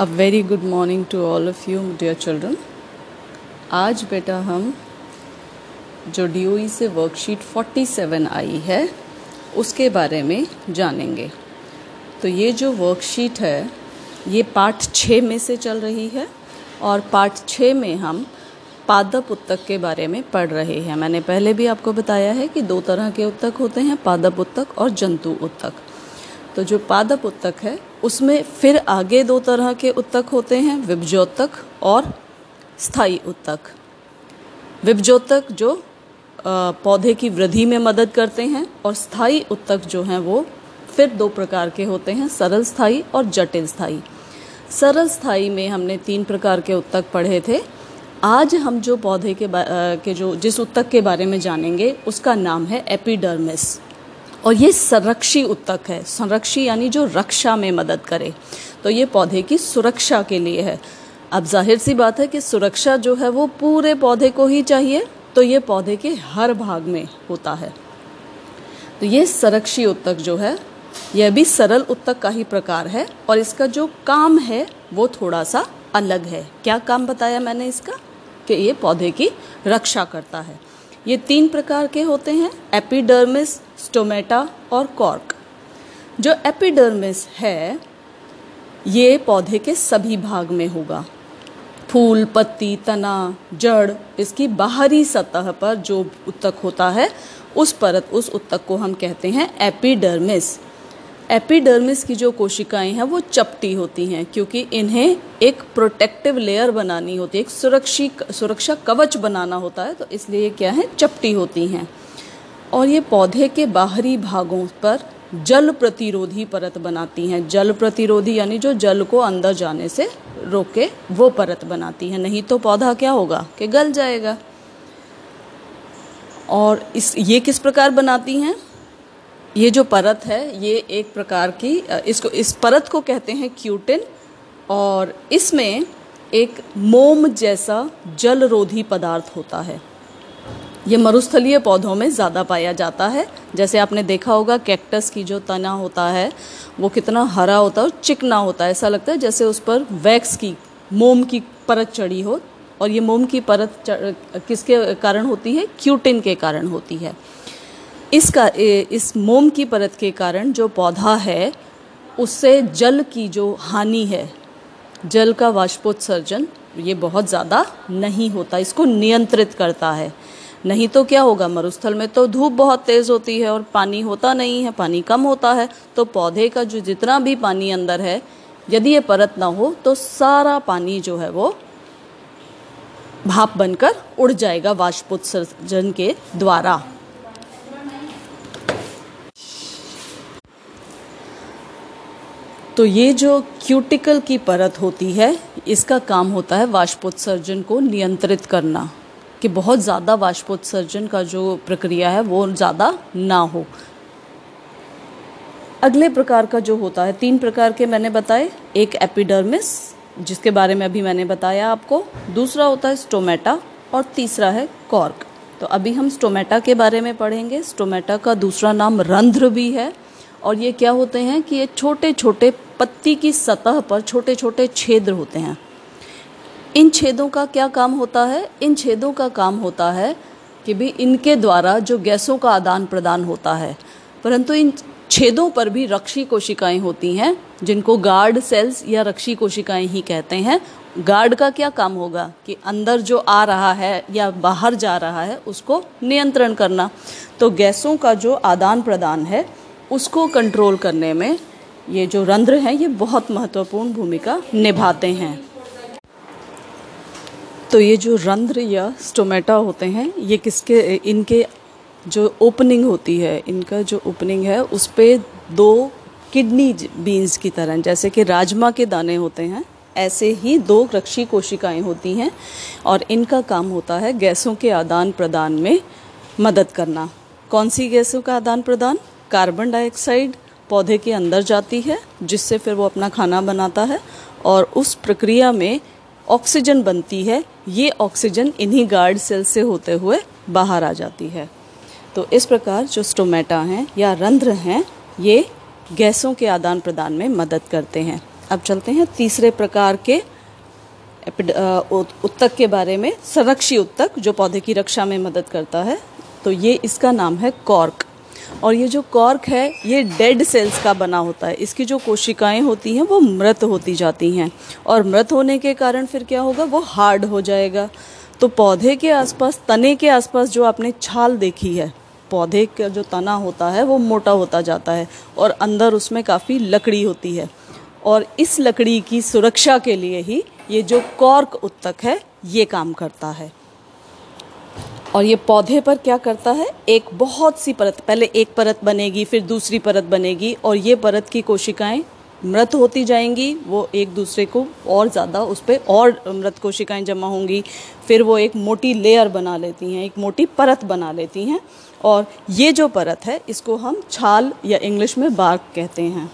A very good morning to all of you dear children आज बेटा हम जो डी से वर्कशीट 47 आई है, उसके बारे में जानेंगे। तो ये जो वर्कशीट है, ये पार्ट छः में से चल रही है और पार्ट छः में हम पादप उत्तक के बारे में पढ़ रहे हैं। मैंने पहले भी आपको बताया है कि दो तरह के उत्तक होते हैं पादप उत्तक और जंतु उत्तक तो जो पादप उत्तक है उसमें फिर आगे दो तरह के उत्तक होते हैं विभजोतक और स्थायी उत्तक। विभजोतक जो पौधे की वृद्धि में मदद करते हैं और स्थायी उत्तक जो हैं वो फिर दो प्रकार के होते हैं सरल स्थायी और जटिल स्थायी सरल स्थायी में हमने तीन प्रकार के उत्तक पढ़े थे। आज हम जो पौधे के, के जो जिस उत्तक के बारे में जानेंगे उसका नाम है एपिडर्मिस। और ये संरक्षी उत्तक है। संरक्षी यानी जो रक्षा में मदद करे। तो ये पौधे की सुरक्षा के लिए है। अब ज़ाहिर सी बात है कि सुरक्षा जो है वो पूरे पौधे को ही चाहिए तो ये पौधे के हर भाग में होता है। तो ये संरक्षी उत्तक जो है, यह भी सरल उत्तक का ही प्रकार है और इसका जो काम है वो थोड़ा सा अलग है। क्या काम बताया मैंने इसका? कि ये पौधे की रक्षा करता है। ये तीन प्रकार के होते हैं, एपिडर्मिस स्टोमेटा और कॉर्क। जो एपिडर्मिस है, ये पौधे के सभी भाग में होगा। फूल, पत्ती, तना, जड़, इसकी बाहरी सतह पर जो उत्तक होता है, उस परत, उस उत्तक को हम कहते हैं एपिडर्मिस। एपिडर्मिस की जो कोशिकाएँ हैं, वो चपटी होती हैं, क्योंकि इन्हें एक प्रोटेक्टिव लेयर बनानी होती है, एक सुरक्षित सुरक्षा कवच बनाना होता है तो इसलिए क्या है? चपटी होती हैं। और ये पौधे के बाहरी भागों पर जल प्रतिरोधी परत बनाती हैं। जल प्रतिरोधी यानी जो जल को अंदर जाने से रोके, वो परत बनाती है। नहीं तो पौधा क्या होगा कि गल जाएगा। और इस, ये किस प्रकार बनाती हैं? ये जो परत है, ये एक प्रकार की, इसको, इस परत को कहते हैं क्यूटिन। और इसमें एक मोम जैसा जलरोधी पदार्थ होता है। ये मरुस्थलीय पौधों में ज़्यादा पाया जाता है। जैसे आपने देखा होगा, कैक्टस की जो तना होता है, वो कितना हरा होता है और चिकना होता है। ऐसा लगता है जैसे उस पर वैक्स की, मोम की परत चढ़ी हो। और ये मोम की परत किसके कारण होती है? क्यूटिन के कारण होती है। इसका इस मोम की परत के कारण जो पौधा है, उससे जल की जो हानि है, जल का वाष्पोत्सर्जन, ये बहुत ज़्यादा नहीं होता। इसको नियंत्रित करता है। नहीं तो क्या होगा? मरुस्थल में तो धूप बहुत तेज़ होती है और पानी होता नहीं है, पानी कम होता है तो पौधे का जो जितना भी पानी अंदर है, यदि ये परत ना हो तो सारा पानी जो है वो भाप बनकर उड़ जाएगा वाष्पोत्सर्जन के द्वारा। तो ये जो क्यूटिकल की परत होती है, इसका काम होता है वाष्पोत्सर्जन को नियंत्रित करना। कि बहुत ज़्यादा वाष्पोत्सर्जन का जो प्रक्रिया है, वो ज़्यादा ना हो। अगले प्रकार का जो होता है, तीन प्रकार के मैंने बताए। एक एपिडर्मिस जिसके बारे में अभी मैंने बताया आपको। दूसरा होता है स्टोमेटा और तीसरा है कॉर्क तो अभी हम स्टोमेटा के बारे में पढ़ेंगे। स्टोमेटा का दूसरा नाम रंध्र भी है। और ये क्या होते हैं कि ये छोटे छोटे पत्ती की सतह पर छोटे छोटे छेद होते हैं। इन छेदों का क्या काम होता है? इन छेदों का काम होता है कि भी इनके द्वारा जो गैसों का आदान प्रदान होता है, परंतु इन छेदों पर भी रक्षी कोशिकाएँ होती हैं, जिनको गार्ड सेल्स या रक्षी कोशिकाएँ ही कहते हैं। गार्ड का क्या काम होगा? कि अंदर जो आ रहा है या बाहर जा रहा है, उसको नियंत्रण करना। तो गैसों का जो आदान प्रदान है, उसको कंट्रोल करने में ये जो रंध्र हैं, ये बहुत महत्वपूर्ण भूमिका निभाते हैं। तो ये जो रंध्र या स्टोमेटा होते हैं, ये किसके, इनके जो ओपनिंग होती है, इनका जो ओपनिंग है, उस पर दो किडनी बीन्स की तरह जैसे कि राजमा के दाने होते हैं, ऐसे ही दो रक्षी कोशिकाएँ होती हैं और इनका काम होता है गैसों के आदान प्रदान में मदद करना। कौन सी गैसों का आदान प्रदान? कार्बन डाइऑक्साइड पौधे के अंदर जाती है, जिससे फिर वो अपना खाना बनाता है और उस प्रक्रिया में ऑक्सीजन बनती है, ये ऑक्सीजन इन्हीं गार्ड सेल से होते हुए बाहर आ जाती है। तो इस प्रकार जो स्टोमेटा हैं या रंध्र हैं, ये गैसों के आदान प्रदान में मदद करते हैं। अब चलते हैं तीसरे प्रकार के उत्तक के बारे में, संरक्षी उत्तक जो पौधे की रक्षा में मदद करता है। तो ये इसका नाम है कॉर्क। और ये जो कॉर्क है, ये डेड सेल्स का बना होता है। इसकी जो कोशिकाएँ होती हैं, वो मृत होती जाती हैं। और मृत होने के कारण फिर क्या होगा? वो हार्ड हो जाएगा। तो पौधे के आसपास, तने के आसपास जो आपने छाल देखी है, पौधे का जो तना होता है, वो मोटा होता जाता है और अंदर उसमें काफ़ी लकड़ी होती है। और इस लकड़ी की सुरक्षा के लिए ही ये जो कॉर्क उत्तक है, ये काम करता है। और ये पौधे पर क्या करता है? एक बहुत सी परत, पहले एक परत बनेगी, फिर दूसरी परत बनेगी और ये परत की कोशिकाएँ मृत होती जाएँगी। वो एक दूसरे को और ज़्यादा उस पर और मृत कोशिकाएँ जमा होंगी। फिर वो एक मोटी लेयर बना लेती हैं, एक मोटी परत बना लेती हैं और ये जो परत है, इसको हम छाल या इंग्लिश में बार्क कहते हैं।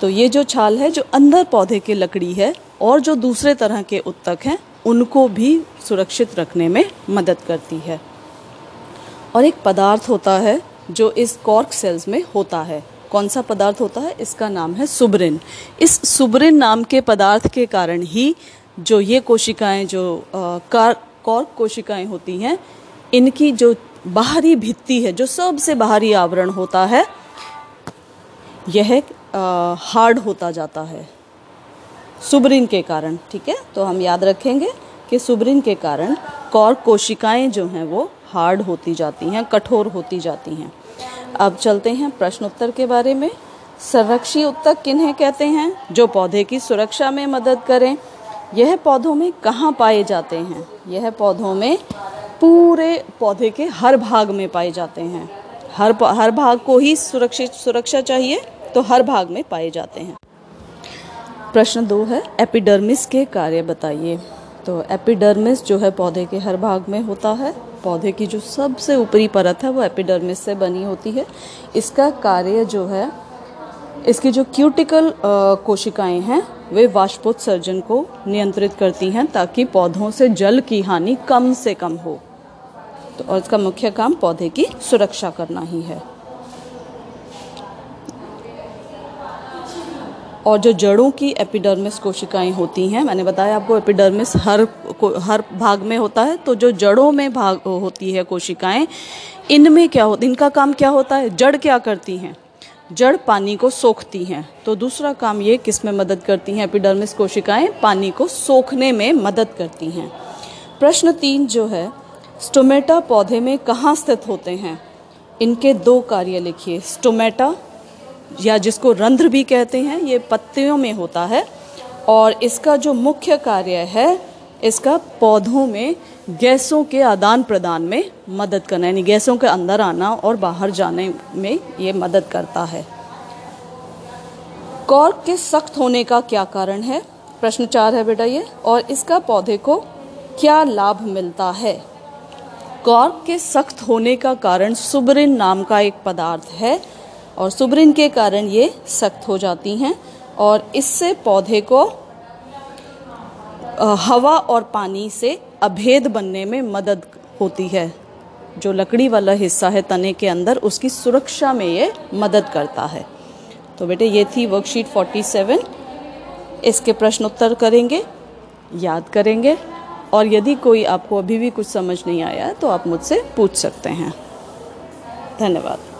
तो ये जो छाल है, जो अंदर पौधे की लकड़ी है और जो दूसरे तरह के उत्तक हैं उनको भी सुरक्षित रखने में मदद करती है। और एक पदार्थ होता है जो इस कॉर्क सेल्स में होता है। कौन सा पदार्थ होता है? इसका नाम है सुब्रिन। इस सुब्रिन नाम के पदार्थ के कारण ही जो ये कोशिकाएँ, जो कॉर्क कोशिकाएँ होती हैं, इनकी जो बाहरी भित्ति है, जो सबसे बाहरी आवरण होता है, यह हार्ड होता जाता है। सुब्रिन के कारण, ठीक है? तो हम याद रखेंगे कि सुब्रिन के कारण कॉर्क कोशिकाएँ जो हैं वो हार्ड होती जाती हैं, कठोर होती जाती हैं। अब चलते हैं प्रश्न उत्तर के बारे में। संरक्षी उत्तक किन्हें कहते हैं? जो पौधे की सुरक्षा में मदद करें। यह पौधों में कहाँ पाए जाते हैं? यह पौधों में पूरे पौधे के हर भाग में पाए जाते हैं। हर हर भाग को ही सुरक्षित, सुरक्षा चाहिए तो हर भाग में पाए जाते हैं। प्रश्न दो है। एपिडर्मिस के कार्य बताइए। तो एपिडर्मिस जो है, पौधे के हर भाग में होता है। पौधे की जो सबसे ऊपरी परत है, वो एपिडर्मिस से बनी होती है। इसका कार्य जो है, इसकी जो क्यूटिकल कोशिकाएँ हैं, वे वाष्पोत्सर्जन को नियंत्रित करती हैं ताकि पौधों से जल की हानि कम से कम हो। तो और इसका मुख्य काम पौधे की सुरक्षा करना ही है। और जो जड़ों की एपिडर्मिस कोशिकाएँ होती हैं, मैंने बताया आपको एपिडर्मिस हर हर भाग में होता है तो जो जड़ों में भाग होती है कोशिकाएँ, इनमें क्या होता इनका काम क्या होता है? जड़ क्या करती हैं? जड़ पानी को सोखती हैं। तो दूसरा काम ये, किसमें मदद करती हैं एपिडर्मिस कोशिकाएँ? पानी को सोखने में मदद करती हैं। प्रश्न तीन जो है स्टोमेटा पौधे में कहाँ स्थित होते हैं? इनके दो कार्य लिखिए स्टोमेटा या जिसको रंध्र भी कहते हैं, ये पत्तियों में होता है। और इसका जो मुख्य कार्य है, इसका पौधों में, गैसों के आदान प्रदान में मदद करना, यानी गैसों के अंदर आना और बाहर जाने में ये मदद करता है। कॉर्क के सख्त होने का क्या कारण है? प्रश्न चार है बेटा ये। और इसका पौधे को क्या लाभ मिलता है? कॉर्क के सख्त होने का कारण सुबरिन नाम का एक पदार्थ है और सुबरिन के कारण ये सख्त हो जाती हैं और इससे पौधे को हवा और पानी से अभेद बनने में मदद होती है, जो लकड़ी वाला हिस्सा है तने के अंदर, उसकी सुरक्षा में ये मदद करता है। तो बेटे, ये थी वर्कशीट 47 इसके प्रश्न उत्तर करेंगे, याद करेंगे, और यदि कोई आपको अभी भी कुछ समझ नहीं आया तो आप मुझसे पूछ सकते हैं। धन्यवाद।